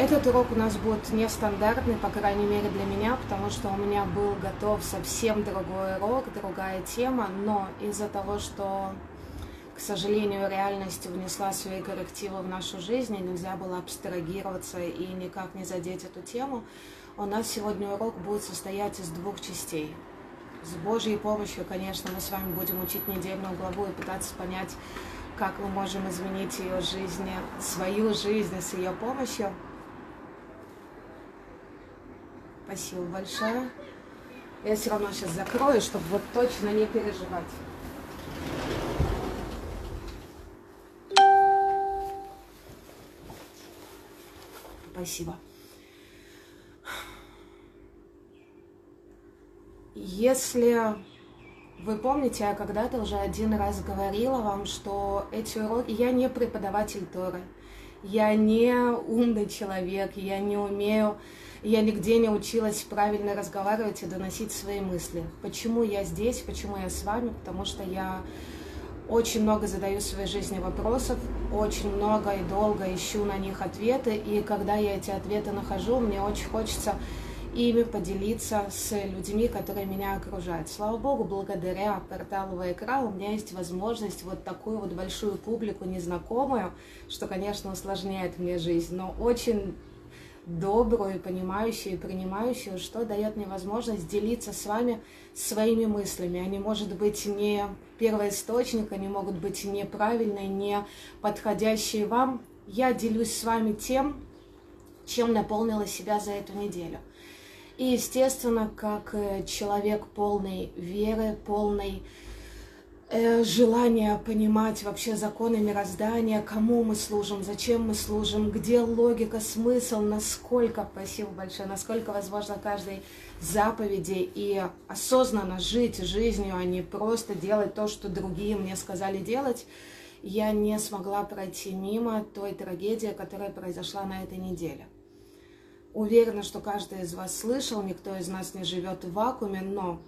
Этот урок у нас будет нестандартный, по крайней мере для меня, потому что у меня был готов совсем другой урок, другая тема, но из-за того, что, к сожалению, реальность внесла свои коррективы в нашу жизнь, и нельзя было абстрагироваться и никак не задеть эту тему, у нас сегодня урок будет состоять из двух частей. С Божьей помощью, конечно, мы с вами будем учить недельную главу и пытаться понять, как мы можем изменить ее жизнь, свою жизнь с ее помощью – Спасибо большое. Я все равно сейчас закрою, чтобы вот точно не переживать. Спасибо. Если вы помните, я когда-то уже один раз говорила вам, что эти уроки... Я не преподаватель Торы, я не умный человек, я не умею я нигде не училась правильно разговаривать и доносить свои мысли. Почему я здесь, почему я с вами? Потому что я очень много задаю в своей жизни вопросов, очень много и долго ищу на них ответы, и когда я эти ответы нахожу, мне очень хочется ими поделиться с людьми, которые меня окружают. Слава Богу, благодаря порталу Вайкра у меня есть возможность вот такую вот большую публику незнакомую, что, конечно, усложняет мне жизнь, но очень добрую, понимающую и принимающую, что дает мне возможность делиться с вами своими мыслями. Они, может быть, не первоисточник, они могут быть неправильные, не подходящие вам. Я делюсь с вами тем, чем наполнила себя за эту неделю. И, естественно, как человек полной веры, полной Э, желание понимать вообще законы мироздания, кому мы служим, зачем мы служим, где логика, смысл, насколько, спасибо большое, насколько возможно каждой заповеди и осознанно жить жизнью, а не просто делать то, что другие мне сказали делать, я не смогла пройти мимо той трагедии, которая произошла на этой неделе. Уверена, что каждый из вас слышал, никто из нас не живет в вакууме, но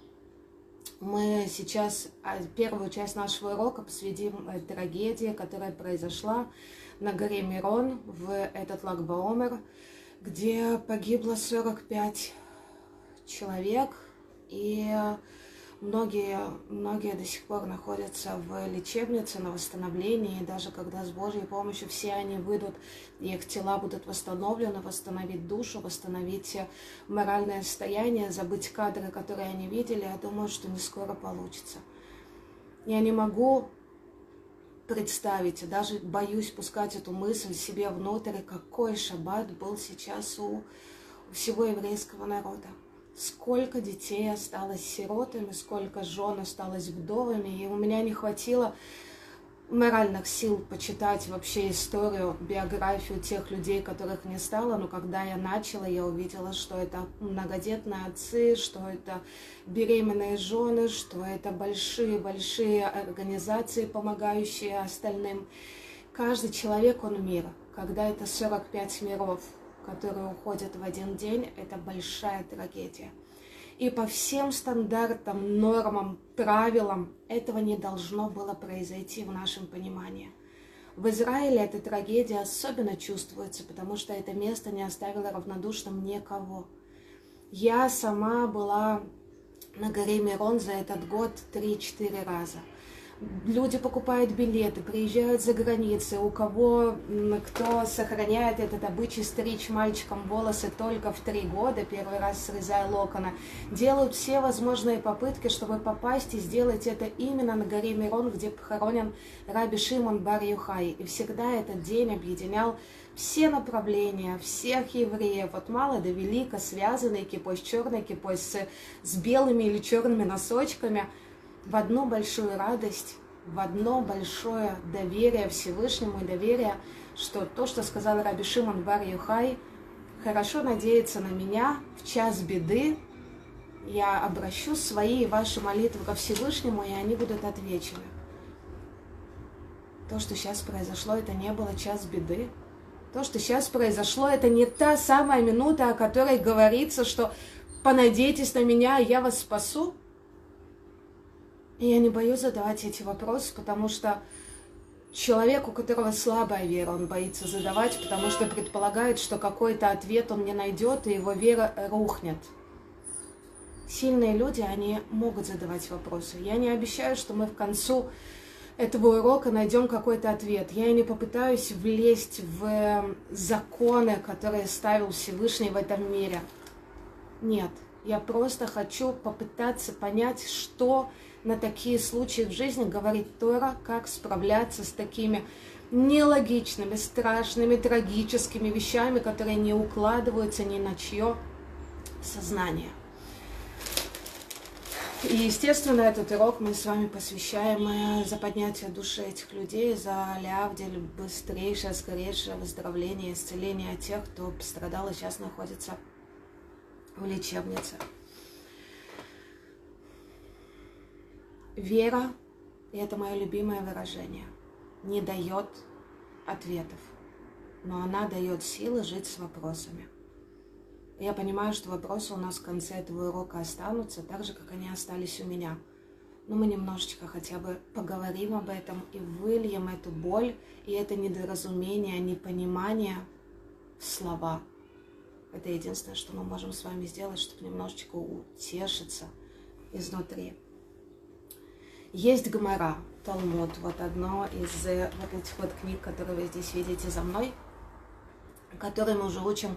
мы сейчас а, первую часть нашего урока посвятим э, трагедии, которая произошла на горе Мирон в этот Лагбаомер, где погибло 45 человек, и Многие, многие до сих пор находятся в лечебнице на восстановлении, и даже когда с Божьей помощью все они выйдут, их тела будут восстановлены, восстановить душу, восстановить моральное состояние, забыть кадры, которые они видели, я думаю, что не скоро получится. Я не могу представить, даже боюсь пускать эту мысль себе внутрь, какой шаббат был сейчас у всего еврейского народа сколько детей осталось сиротами, сколько жен осталось вдовами, и у меня не хватило моральных сил почитать вообще историю, биографию тех людей, которых не стало, но когда я начала, я увидела, что это многодетные отцы, что это беременные жены, что это большие-большие организации, помогающие остальным. Каждый человек, он мир. Когда это 45 миров, которые уходят в один день, это большая трагедия. И по всем стандартам, нормам, правилам этого не должно было произойти в нашем понимании. В Израиле эта трагедия особенно чувствуется, потому что это место не оставило равнодушным никого. Я сама была на горе Мирон за этот год 3-4 раза – люди покупают билеты, приезжают за границей, у кого, кто сохраняет этот обычай стричь мальчикам волосы только в три года, первый раз срезая локона, делают все возможные попытки, чтобы попасть и сделать это именно на горе Мирон, где похоронен Раби Шимон Бар Юхай. И всегда этот день объединял все направления, всех евреев, от мала до велика, связанные кипой с черной кипой, с, с белыми или черными носочками – в одну большую радость, в одно большое доверие Всевышнему и доверие, что то, что сказал Раби Шимон Бар Юхай, хорошо надеется на меня в час беды, я обращу свои и ваши молитвы ко Всевышнему, и они будут отвечены. То, что сейчас произошло, это не было час беды. То, что сейчас произошло, это не та самая минута, о которой говорится, что понадейтесь на меня, я вас спасу. Я не боюсь задавать эти вопросы, потому что Человек, у которого слабая вера, он боится задавать, потому что предполагает, что какой-то ответ он не найдет, и его вера рухнет. Сильные люди, они могут задавать вопросы. Я не обещаю, что мы в концу этого урока найдем какой-то ответ. Я не попытаюсь влезть в законы, которые ставил Всевышний в этом мире. Нет, я просто хочу попытаться понять, что на такие случаи в жизни говорит Тора, как справляться с такими нелогичными, страшными, трагическими вещами, которые не укладываются ни на чье сознание. И, естественно, этот урок мы с вами посвящаем э, за поднятие души этих людей, за Лявдель, быстрейшее, скорейшее выздоровление, исцеление тех, кто пострадал и сейчас находится в лечебнице. Вера, и это мое любимое выражение, не дает ответов, но она дает силы жить с вопросами. Я понимаю, что вопросы у нас в конце этого урока останутся, так же, как они остались у меня. Но мы немножечко хотя бы поговорим об этом и выльем эту боль и это недоразумение, непонимание в слова. Это единственное, что мы можем с вами сделать, чтобы немножечко утешиться изнутри. Есть Гмара, Талмуд, вот одно из вот этих вот книг, которые вы здесь видите за мной, которые мы уже учим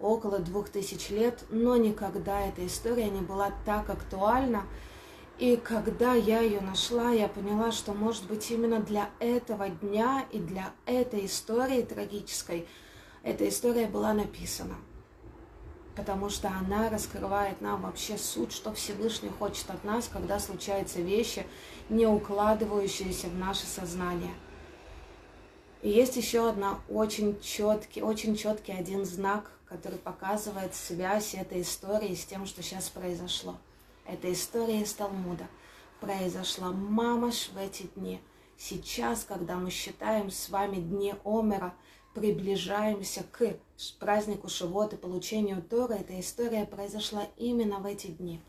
около двух тысяч лет, но никогда эта история не была так актуальна. И когда я ее нашла, я поняла, что, может быть, именно для этого дня и для этой истории трагической эта история была написана потому что она раскрывает нам вообще суть, что Всевышний хочет от нас, когда случаются вещи, не укладывающиеся в наше сознание. И есть еще одна очень четкий, очень четкий один знак, который показывает связь этой истории с тем, что сейчас произошло. Это история из Талмуда. Произошла мамаш в эти дни. Сейчас, когда мы считаем с вами дни Омера – приближаемся к празднику Шивот и получению Тора, эта история произошла именно в эти дни.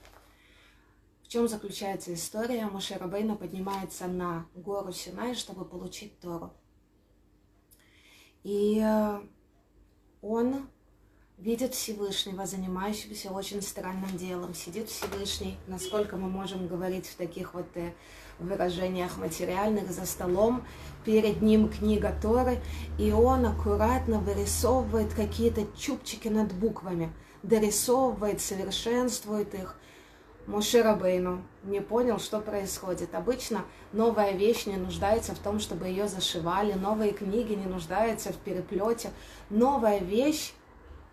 В чем заключается история? Моше Рабейна поднимается на гору Синай, чтобы получить Тору. И э, он видит Всевышнего, занимающегося очень странным делом. Сидит Всевышний, насколько мы можем говорить в таких вот э, выражениях материальных за столом, перед ним книга Торы, и он аккуратно вырисовывает какие-то чубчики над буквами, дорисовывает, совершенствует их. Моше Рабейну не понял, что происходит. Обычно новая вещь не нуждается в том, чтобы ее зашивали, новые книги не нуждаются в переплете. Новая вещь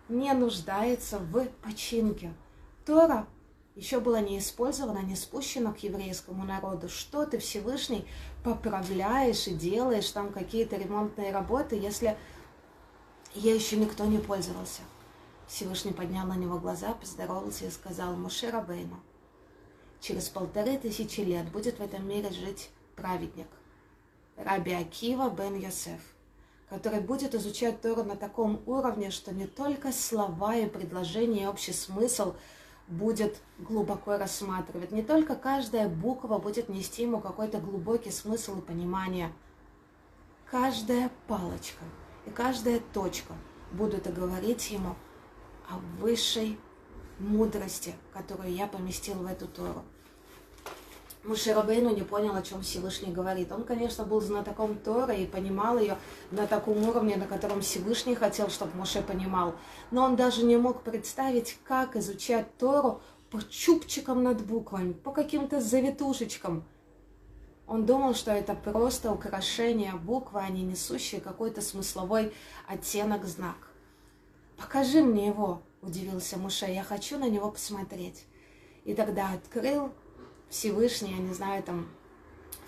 не нуждается в починке. Тора еще было не использовано, не спущено к еврейскому народу. Что ты, Всевышний, поправляешь и делаешь там какие-то ремонтные работы, если ей еще никто не пользовался? Всевышний поднял на него глаза, поздоровался и сказал, Муше Рабейну, через полторы тысячи лет будет в этом мире жить праведник, Раби Акива бен Йосеф, который будет изучать Тору на таком уровне, что не только слова и предложения, и общий смысл – будет глубоко рассматривать. Не только каждая буква будет нести ему какой-то глубокий смысл и понимание. Каждая палочка и каждая точка будут говорить ему о высшей мудрости, которую я поместил в эту Тору. Мушерабейну не понял, о чем Всевышний говорит. Он, конечно, был знатоком Тора и понимал ее на таком уровне, на котором Всевышний хотел, чтобы Муше понимал. Но он даже не мог представить, как изучать Тору по чубчикам над буквами, по каким-то завитушечкам. Он думал, что это просто украшение буквы, а не несущие какой-то смысловой оттенок знак. «Покажи мне его», — удивился Муше, — «я хочу на него посмотреть». И тогда открыл Всевышний, я не знаю, там,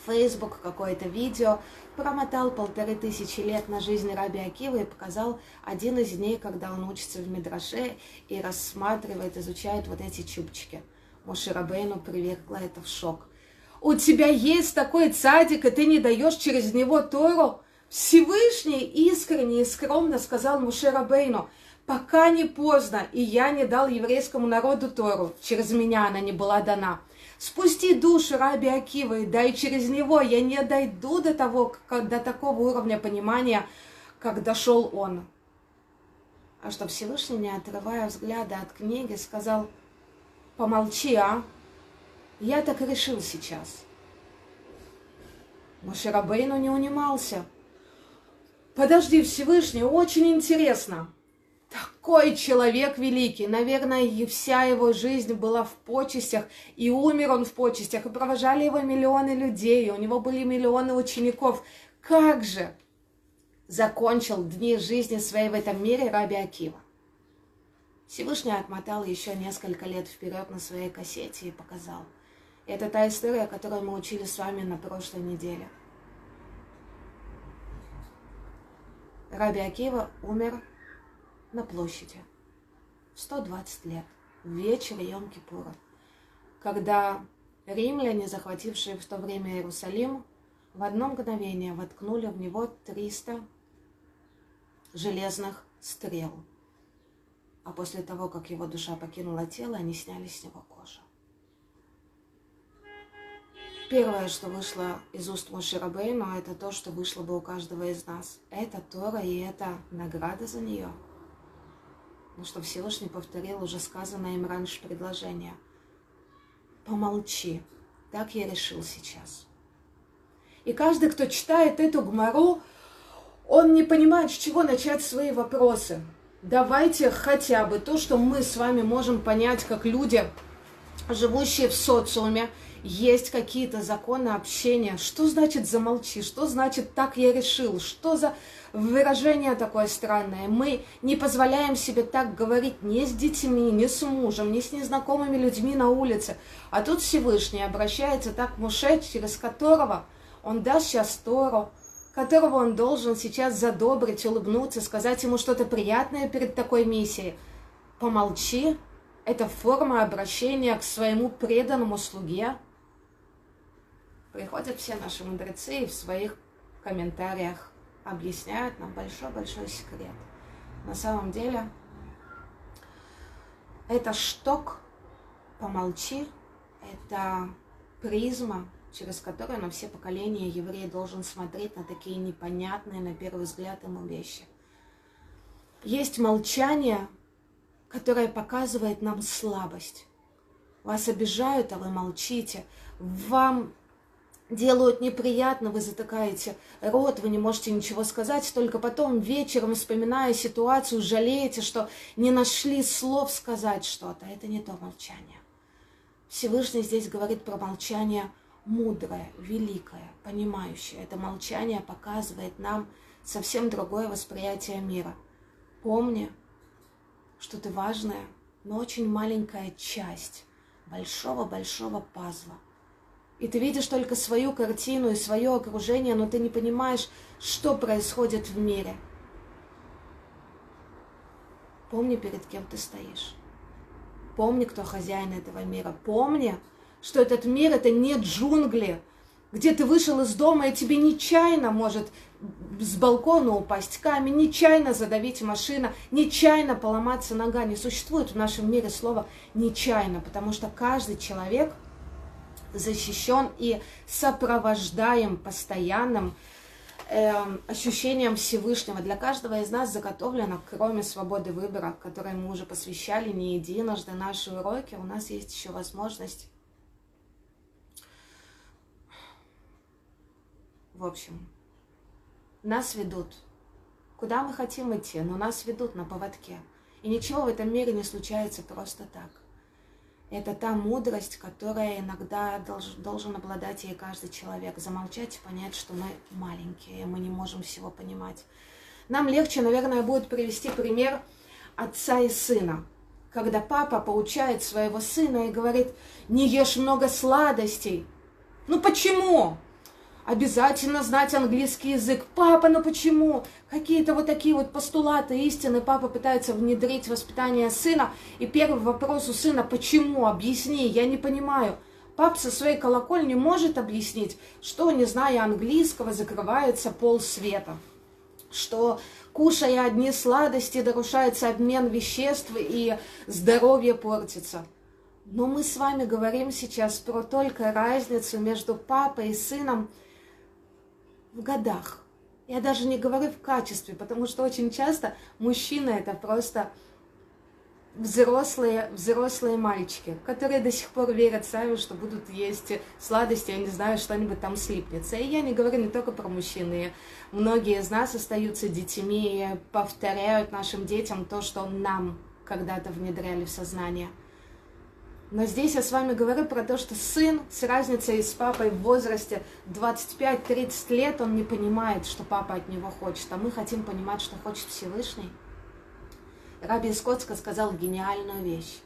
Facebook, какое-то видео, промотал полторы тысячи лет на жизнь Раби Акива и показал один из дней, когда он учится в Мидраше и рассматривает, изучает вот эти чубчики. Моше Рабейну привергла это в шок. У тебя есть такой цадик, и ты не даешь через него Тору? Всевышний искренне и скромно сказал Муше Рабейну, пока не поздно, и я не дал еврейскому народу Тору, через меня она не была дана. Спусти душу Раби Акивы, да и через него я не дойду до того, до такого уровня понимания, как дошел он. А что Всевышний, не отрывая взгляда от книги, сказал, помолчи, а? Я так решил сейчас. Но Шарабейну не унимался. Подожди, Всевышний, очень интересно. Такой человек великий. Наверное, и вся его жизнь была в почестях, и умер он в почестях, и провожали его миллионы людей, и у него были миллионы учеников. Как же закончил дни жизни своей в этом мире Раби Акива? Всевышний отмотал еще несколько лет вперед на своей кассете и показал. Это та история, которую мы учили с вами на прошлой неделе. Раби Акива умер на площади в 120 лет, в вечер Йом-Кипура, когда римляне, захватившие в то время Иерусалим, в одно мгновение воткнули в него 300 железных стрел. А после того, как его душа покинула тело, они сняли с него кожу. Первое, что вышло из уст Муширабейну, это то, что вышло бы у каждого из нас. Это Тора и это награда за нее – но что Всевышний повторил уже сказанное им раньше предложение. Помолчи. Так я решил сейчас. И каждый, кто читает эту гмару, он не понимает, с чего начать свои вопросы. Давайте хотя бы то, что мы с вами можем понять, как люди, живущие в социуме, есть какие-то законы общения. Что значит замолчи? Что значит так я решил? Что за выражение такое странное? Мы не позволяем себе так говорить ни с детьми, ни с мужем, ни с незнакомыми людьми на улице. А тут Всевышний обращается так к Муше, через которого он даст сейчас Тору, которого он должен сейчас задобрить, улыбнуться, сказать ему что-то приятное перед такой миссией. Помолчи, это форма обращения к своему преданному слуге, приходят все наши мудрецы и в своих комментариях объясняют нам большой-большой секрет. На самом деле, это шток, помолчи, это призма, через которую на все поколения еврей должен смотреть на такие непонятные, на первый взгляд, ему вещи. Есть молчание, которое показывает нам слабость. Вас обижают, а вы молчите. Вам делают неприятно, вы затыкаете рот, вы не можете ничего сказать, только потом вечером, вспоминая ситуацию, жалеете, что не нашли слов сказать что-то. Это не то молчание. Всевышний здесь говорит про молчание мудрое, великое, понимающее. Это молчание показывает нам совсем другое восприятие мира. Помни, что ты важная, но очень маленькая часть большого-большого пазла – и ты видишь только свою картину и свое окружение, но ты не понимаешь, что происходит в мире. Помни, перед кем ты стоишь. Помни, кто хозяин этого мира. Помни, что этот мир это не джунгли, где ты вышел из дома, и тебе нечаянно может с балкона упасть камень, нечаянно задавить машина, нечаянно поломаться нога. Не существует в нашем мире слова нечаянно, потому что каждый человек – защищен и сопровождаем постоянным э, ощущением Всевышнего. Для каждого из нас заготовлено, кроме свободы выбора, которой мы уже посвящали не единожды наши уроки, у нас есть еще возможность В общем, нас ведут. Куда мы хотим идти, но нас ведут на поводке. И ничего в этом мире не случается просто так. Это та мудрость, которая иногда долж, должен обладать ей каждый человек. Замолчать и понять, что мы маленькие, мы не можем всего понимать. Нам легче, наверное, будет привести пример отца и сына. Когда папа поучает своего сына и говорит, не ешь много сладостей. Ну почему? Обязательно знать английский язык. Папа, ну почему? Какие-то вот такие вот постулаты истины папа пытается внедрить воспитание сына. И первый вопрос у сына, почему? Объясни, я не понимаю. Пап со своей колокольни может объяснить, что, не зная английского, закрывается пол света. Что, кушая одни сладости, нарушается обмен веществ и здоровье портится. Но мы с вами говорим сейчас про только разницу между папой и сыном в годах. Я даже не говорю в качестве, потому что очень часто мужчина это просто взрослые, взрослые мальчики, которые до сих пор верят сами, что будут есть сладости, я не знаю, что-нибудь там слипнется. И я не говорю не только про мужчин, и многие из нас остаются детьми и повторяют нашим детям то, что нам когда-то внедряли в сознание. Но здесь я с вами говорю про то, что сын с разницей с папой в возрасте 25-30 лет, он не понимает, что папа от него хочет, а мы хотим понимать, что хочет Всевышний. Раби Скотска сказал гениальную вещь.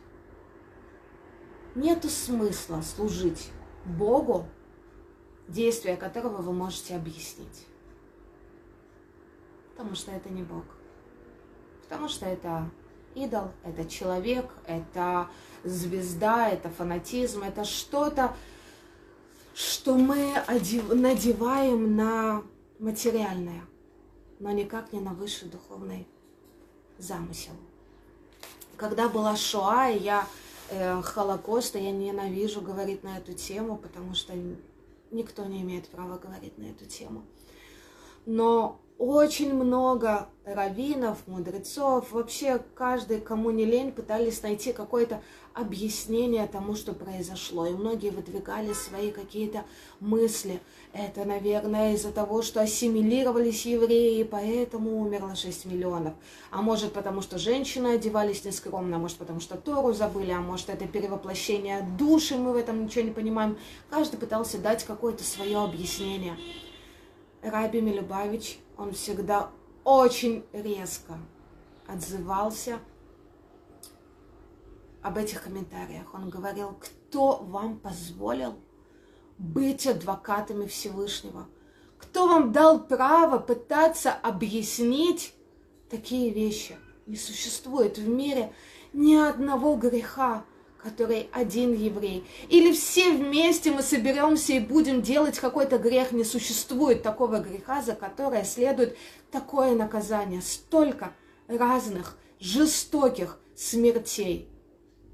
Нету смысла служить Богу, действия которого вы можете объяснить. Потому что это не Бог. Потому что это идол, это человек, это звезда, это фанатизм, это что-то, что мы надеваем на материальное, но никак не на высший духовный замысел. Когда была Шоа, я э, Холокоста, я ненавижу говорить на эту тему, потому что никто не имеет права говорить на эту тему. Но очень много раввинов, мудрецов, вообще каждый, кому не лень, пытались найти какое-то объяснение тому, что произошло. И многие выдвигали свои какие-то мысли. Это, наверное, из-за того, что ассимилировались евреи, поэтому умерло 6 миллионов. А может, потому что женщины одевались нескромно, может, потому что Тору забыли, а может, это перевоплощение души, мы в этом ничего не понимаем. Каждый пытался дать какое-то свое объяснение. Раби Милюбавич, он всегда очень резко отзывался об этих комментариях. Он говорил, кто вам позволил быть адвокатами Всевышнего? Кто вам дал право пытаться объяснить такие вещи? Не существует в мире ни одного греха, который один еврей. Или все вместе мы соберемся и будем делать какой-то грех. Не существует такого греха, за которое следует такое наказание. Столько разных жестоких смертей.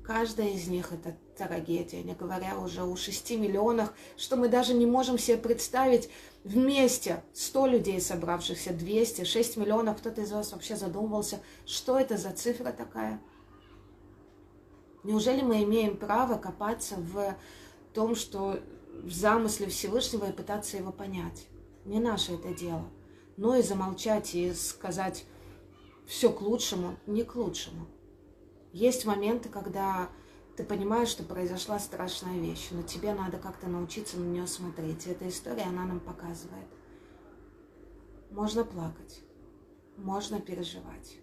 Каждая из них это трагедия, не говоря уже о 6 миллионах, что мы даже не можем себе представить вместе 100 людей, собравшихся, 200, 6 миллионов. Кто-то из вас вообще задумывался, что это за цифра такая? Неужели мы имеем право копаться в том, что в замысле Всевышнего и пытаться его понять? Не наше это дело. Но и замолчать и сказать все к лучшему, не к лучшему. Есть моменты, когда ты понимаешь, что произошла страшная вещь, но тебе надо как-то научиться на нее смотреть. И эта история, она нам показывает. Можно плакать, можно переживать,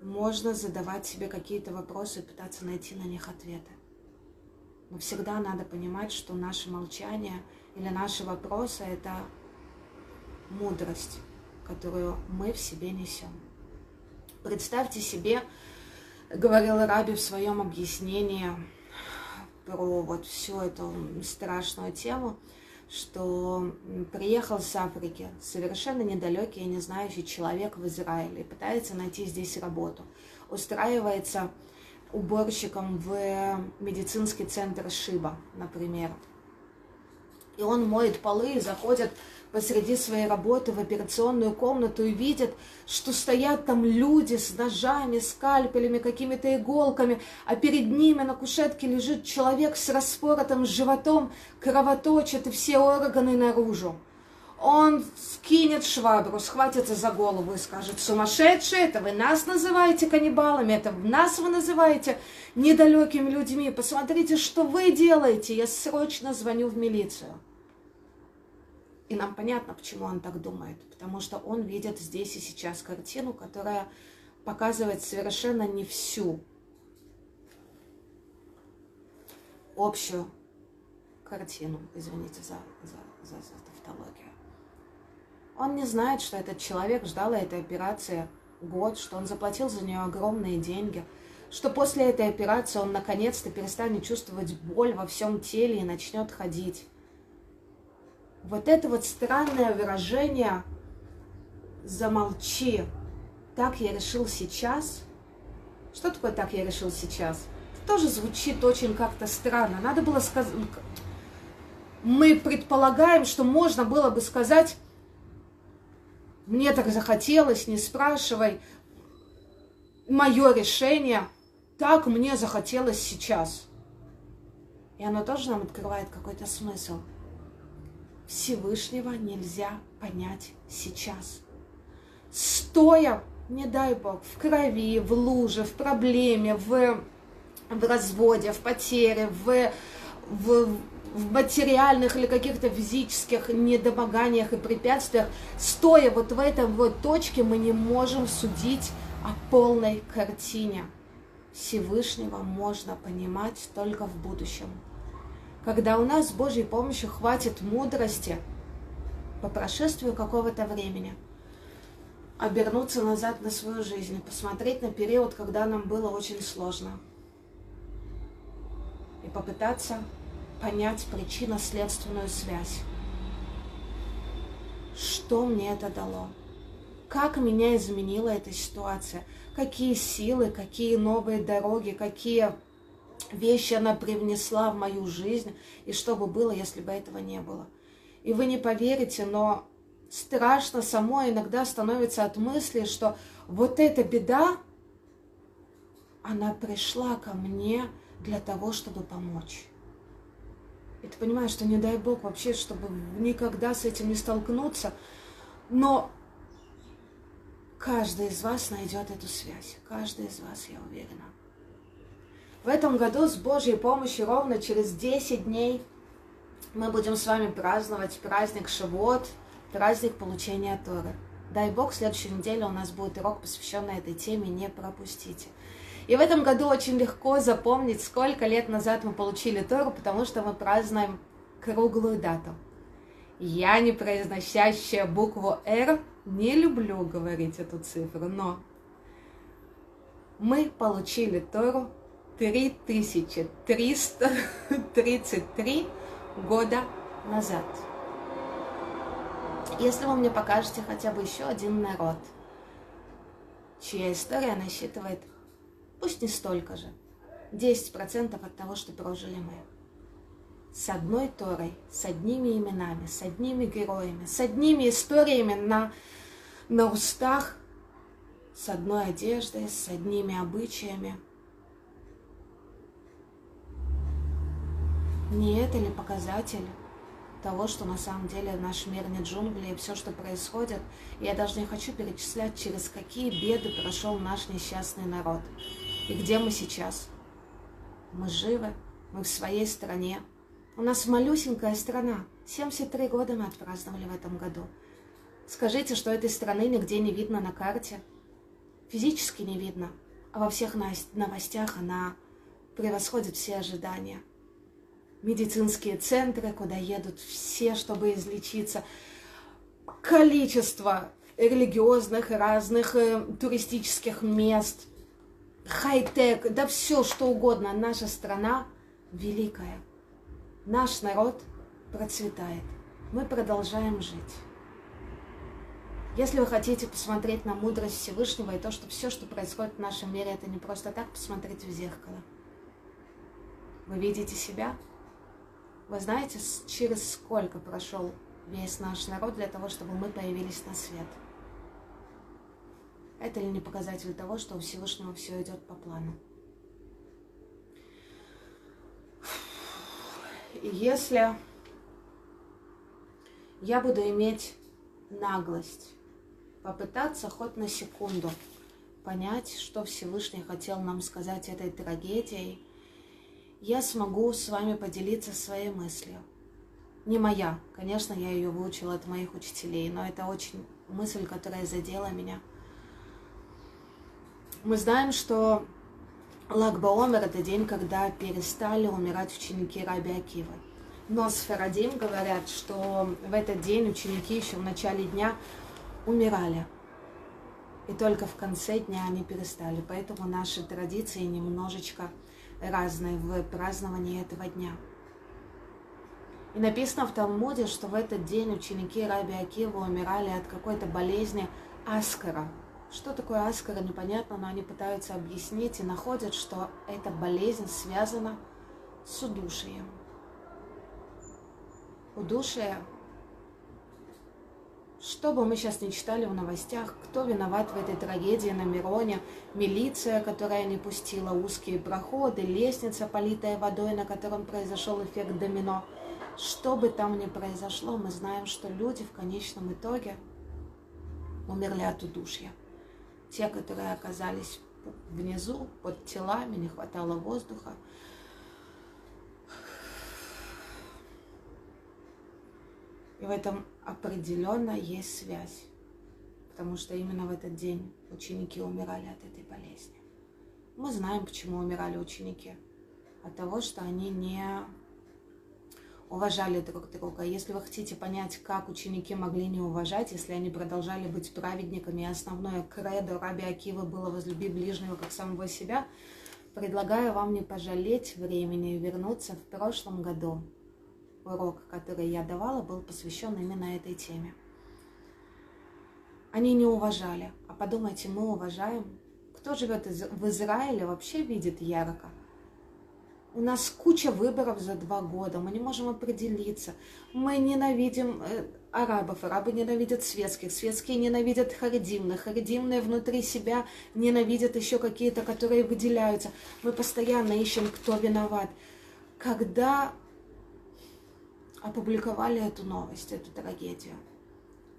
можно задавать себе какие-то вопросы и пытаться найти на них ответы. Но всегда надо понимать, что наше молчание или наши вопросы – это мудрость, которую мы в себе несем. Представьте себе, говорил Раби в своем объяснении про вот всю эту страшную тему – что приехал с Африки совершенно недалекий и не знающий человек в Израиле, пытается найти здесь работу, устраивается уборщиком в медицинский центр Шиба, например. И он моет полы и заходит посреди своей работы в операционную комнату и видят, что стоят там люди с ножами, скальпелями, какими-то иголками, а перед ними на кушетке лежит человек с распоротым животом, кровоточит и все органы наружу. Он скинет швабру, схватится за голову и скажет, сумасшедшие, это вы нас называете каннибалами, это нас вы называете недалекими людьми, посмотрите, что вы делаете, я срочно звоню в милицию. И нам понятно, почему он так думает, потому что он видит здесь и сейчас картину, которая показывает совершенно не всю общую картину, извините за, за. Он не знает, что этот человек ждал этой операции год, что он заплатил за нее огромные деньги, что после этой операции он наконец-то перестанет чувствовать боль во всем теле и начнет ходить вот это вот странное выражение «замолчи», так я решил сейчас. Что такое «так я решил сейчас»? тоже звучит очень как-то странно. Надо было сказать... Мы предполагаем, что можно было бы сказать, мне так захотелось, не спрашивай, мое решение, так мне захотелось сейчас. И оно тоже нам открывает какой-то смысл. Всевышнего нельзя понять сейчас. Стоя, не дай Бог, в крови, в луже, в проблеме, в, в разводе, в потере, в, в, в материальных или каких-то физических недомоганиях и препятствиях, стоя вот в этой вот точке, мы не можем судить о полной картине. Всевышнего можно понимать только в будущем. Когда у нас с Божьей помощью хватит мудрости по прошествию какого-то времени обернуться назад на свою жизнь посмотреть на период, когда нам было очень сложно. И попытаться понять причинно-следственную связь. Что мне это дало? Как меня изменила эта ситуация? Какие силы, какие новые дороги, какие вещи она привнесла в мою жизнь, и что бы было, если бы этого не было. И вы не поверите, но страшно само иногда становится от мысли, что вот эта беда, она пришла ко мне для того, чтобы помочь. И ты понимаешь, что не дай Бог вообще, чтобы никогда с этим не столкнуться. Но каждый из вас найдет эту связь. Каждый из вас, я уверена. В этом году с Божьей помощью ровно через 10 дней мы будем с вами праздновать праздник Шавуот, праздник получения Торы. Дай Бог, в следующей неделе у нас будет урок, посвященный этой теме, не пропустите. И в этом году очень легко запомнить, сколько лет назад мы получили Тору, потому что мы празднуем круглую дату. Я, не произносящая букву «Р», не люблю говорить эту цифру, но мы получили Тору 3333 года назад. Если вы мне покажете хотя бы еще один народ, чья история насчитывает пусть не столько же, 10% от того, что прожили мы. С одной Торой, с одними именами, с одними героями, с одними историями на, на устах, с одной одеждой, с одними обычаями. Не это ли показатель того, что на самом деле наш мир не джунгли, и все, что происходит, я даже не хочу перечислять, через какие беды прошел наш несчастный народ. И где мы сейчас? Мы живы, мы в своей стране. У нас малюсенькая страна. 73 года мы отпраздновали в этом году. Скажите, что этой страны нигде не видно на карте. Физически не видно. А во всех новостях она превосходит все ожидания. Медицинские центры, куда едут все, чтобы излечиться. Количество религиозных разных э, туристических мест – хай-тек, да все что угодно. Наша страна великая. Наш народ процветает. Мы продолжаем жить. Если вы хотите посмотреть на мудрость Всевышнего и то, что все, что происходит в нашем мире, это не просто так, посмотрите в зеркало. Вы видите себя? Вы знаете, через сколько прошел весь наш народ для того, чтобы мы появились на свет? Это ли не показатель того, что у Всевышнего все идет по плану? Если я буду иметь наглость попытаться хоть на секунду понять, что Всевышний хотел нам сказать этой трагедией, я смогу с вами поделиться своей мыслью. Не моя, конечно, я ее выучила от моих учителей, но это очень мысль, которая задела меня – мы знаем, что Лагбаомер – это день, когда перестали умирать ученики Раби Акивы. Но с Фарадим говорят, что в этот день ученики еще в начале дня умирали. И только в конце дня они перестали. Поэтому наши традиции немножечко разные в праздновании этого дня. И написано в Талмуде, что в этот день ученики Раби Акива умирали от какой-то болезни аскара – Что такое аскара, непонятно, но они пытаются объяснить и находят, что эта болезнь связана с удушием. Удушие что бы мы сейчас не читали в новостях, кто виноват в этой трагедии на Мироне, милиция, которая не пустила узкие проходы, лестница, политая водой, на котором произошел эффект домино. Что бы там ни произошло, мы знаем, что люди в конечном итоге умерли от удушья. Те, которые оказались внизу, под телами, не хватало воздуха. И в этом определенно есть связь, потому что именно в этот день ученики умирали от этой болезни. Мы знаем, почему умирали ученики. От того, что они не уважали друг друга. Если вы хотите понять, как ученики могли не уважать, если они продолжали быть праведниками, и основное кредо Раби Акива было «возлюби ближнего, как самого себя», предлагаю вам не пожалеть времени и вернуться в прошлом году, урок, который я давала, был посвящен именно этой теме. Они не уважали. А подумайте, мы уважаем. Кто живет в Израиле, вообще видит ярко. У нас куча выборов за два года, мы не можем определиться. Мы ненавидим э, арабов, арабы ненавидят светских, светские ненавидят харидимных, харидимные внутри себя ненавидят еще какие-то, которые выделяются. Мы постоянно ищем, кто виноват. Когда опубликовали эту новость, эту трагедию.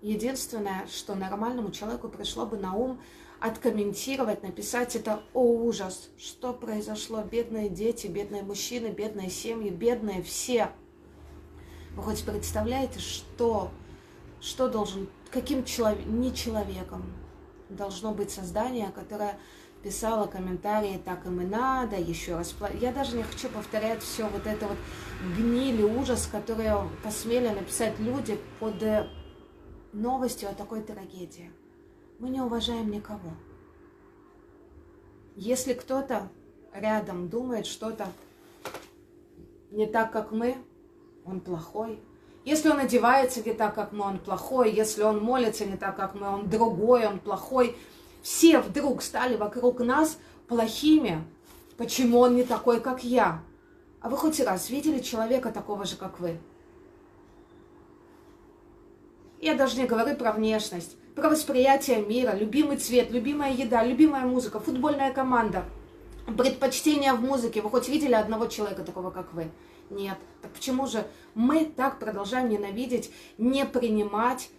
Единственное, что нормальному человеку пришло бы на ум, откомментировать, написать это «О, ужас! Что произошло? Бедные дети, бедные мужчины, бедные семьи, бедные все!» Вы хоть представляете, что, что должен, каким человек, не человеком должно быть создание, которое писала комментарии, так им и надо, еще раз. Я даже не хочу повторять все вот это вот гнили, ужас, которые посмели написать люди под э, новостью о такой трагедии. Мы не уважаем никого. Если кто-то рядом думает что-то не так, как мы, он плохой. Если он одевается не так, как мы, он плохой. Если он молится не так, как мы, он другой, он плохой все вдруг стали вокруг нас плохими. Почему он не такой, как я? А вы хоть раз видели человека такого же, как вы? Я даже не говорю про внешность, про восприятие мира, любимый цвет, любимая еда, любимая музыка, футбольная команда, предпочтения в музыке. Вы хоть видели одного человека такого, как вы? Нет. Так почему же мы так продолжаем ненавидеть, не принимать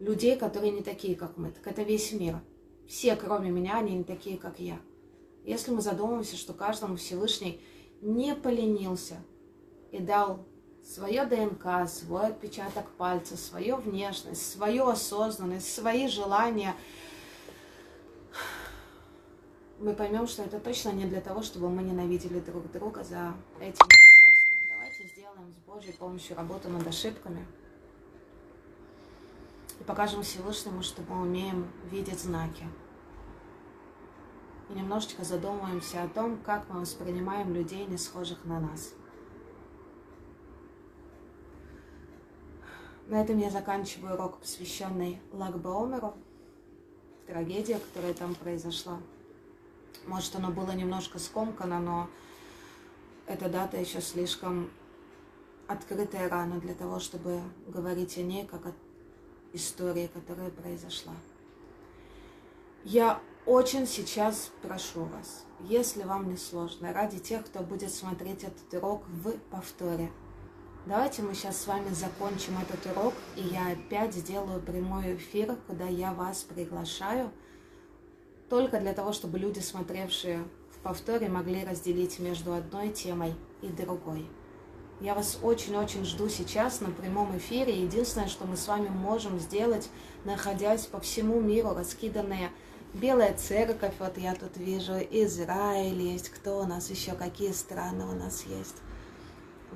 людей, которые не такие, как мы? Так это весь мир. Все, кроме меня, они не такие, как я. Если мы задумаемся, что каждому Всевышний не поленился и дал свое ДНК, свой отпечаток пальца, свою внешность, свою осознанность, свои желания, мы поймем, что это точно не для того, чтобы мы ненавидели друг друга за эти несходства. Давайте сделаем с Божьей помощью работу над ошибками и покажем Всевышнему, что мы умеем видеть знаки. И немножечко задумаемся о том, как мы воспринимаем людей, не схожих на нас. На этом я заканчиваю урок, посвященный Лагбаомеру, трагедия, которая там произошла. Может, оно было немножко скомкано, но эта дата еще слишком открытая рана для того, чтобы говорить о ней как о истории, которая произошла. Я очень сейчас прошу вас, если вам не сложно, ради тех, кто будет смотреть этот урок в повторе, давайте мы сейчас с вами закончим этот урок, и я опять сделаю прямой эфир, куда я вас приглашаю, только для того, чтобы люди, смотревшие в повторе, могли разделить между одной темой и другой. Я вас очень-очень жду сейчас на прямом эфире. Единственное, что мы с вами можем сделать, находясь по всему миру, раскиданные Белая церковь, вот я тут вижу, Израиль есть, кто у нас еще, какие страны у нас есть.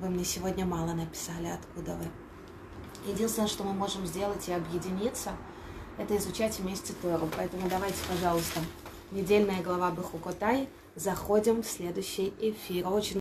Вы мне сегодня мало написали, откуда вы. Единственное, что мы можем сделать и объединиться, это изучать вместе Тору. Поэтому давайте, пожалуйста, недельная глава Бахукотай, заходим в следующий эфир. Очень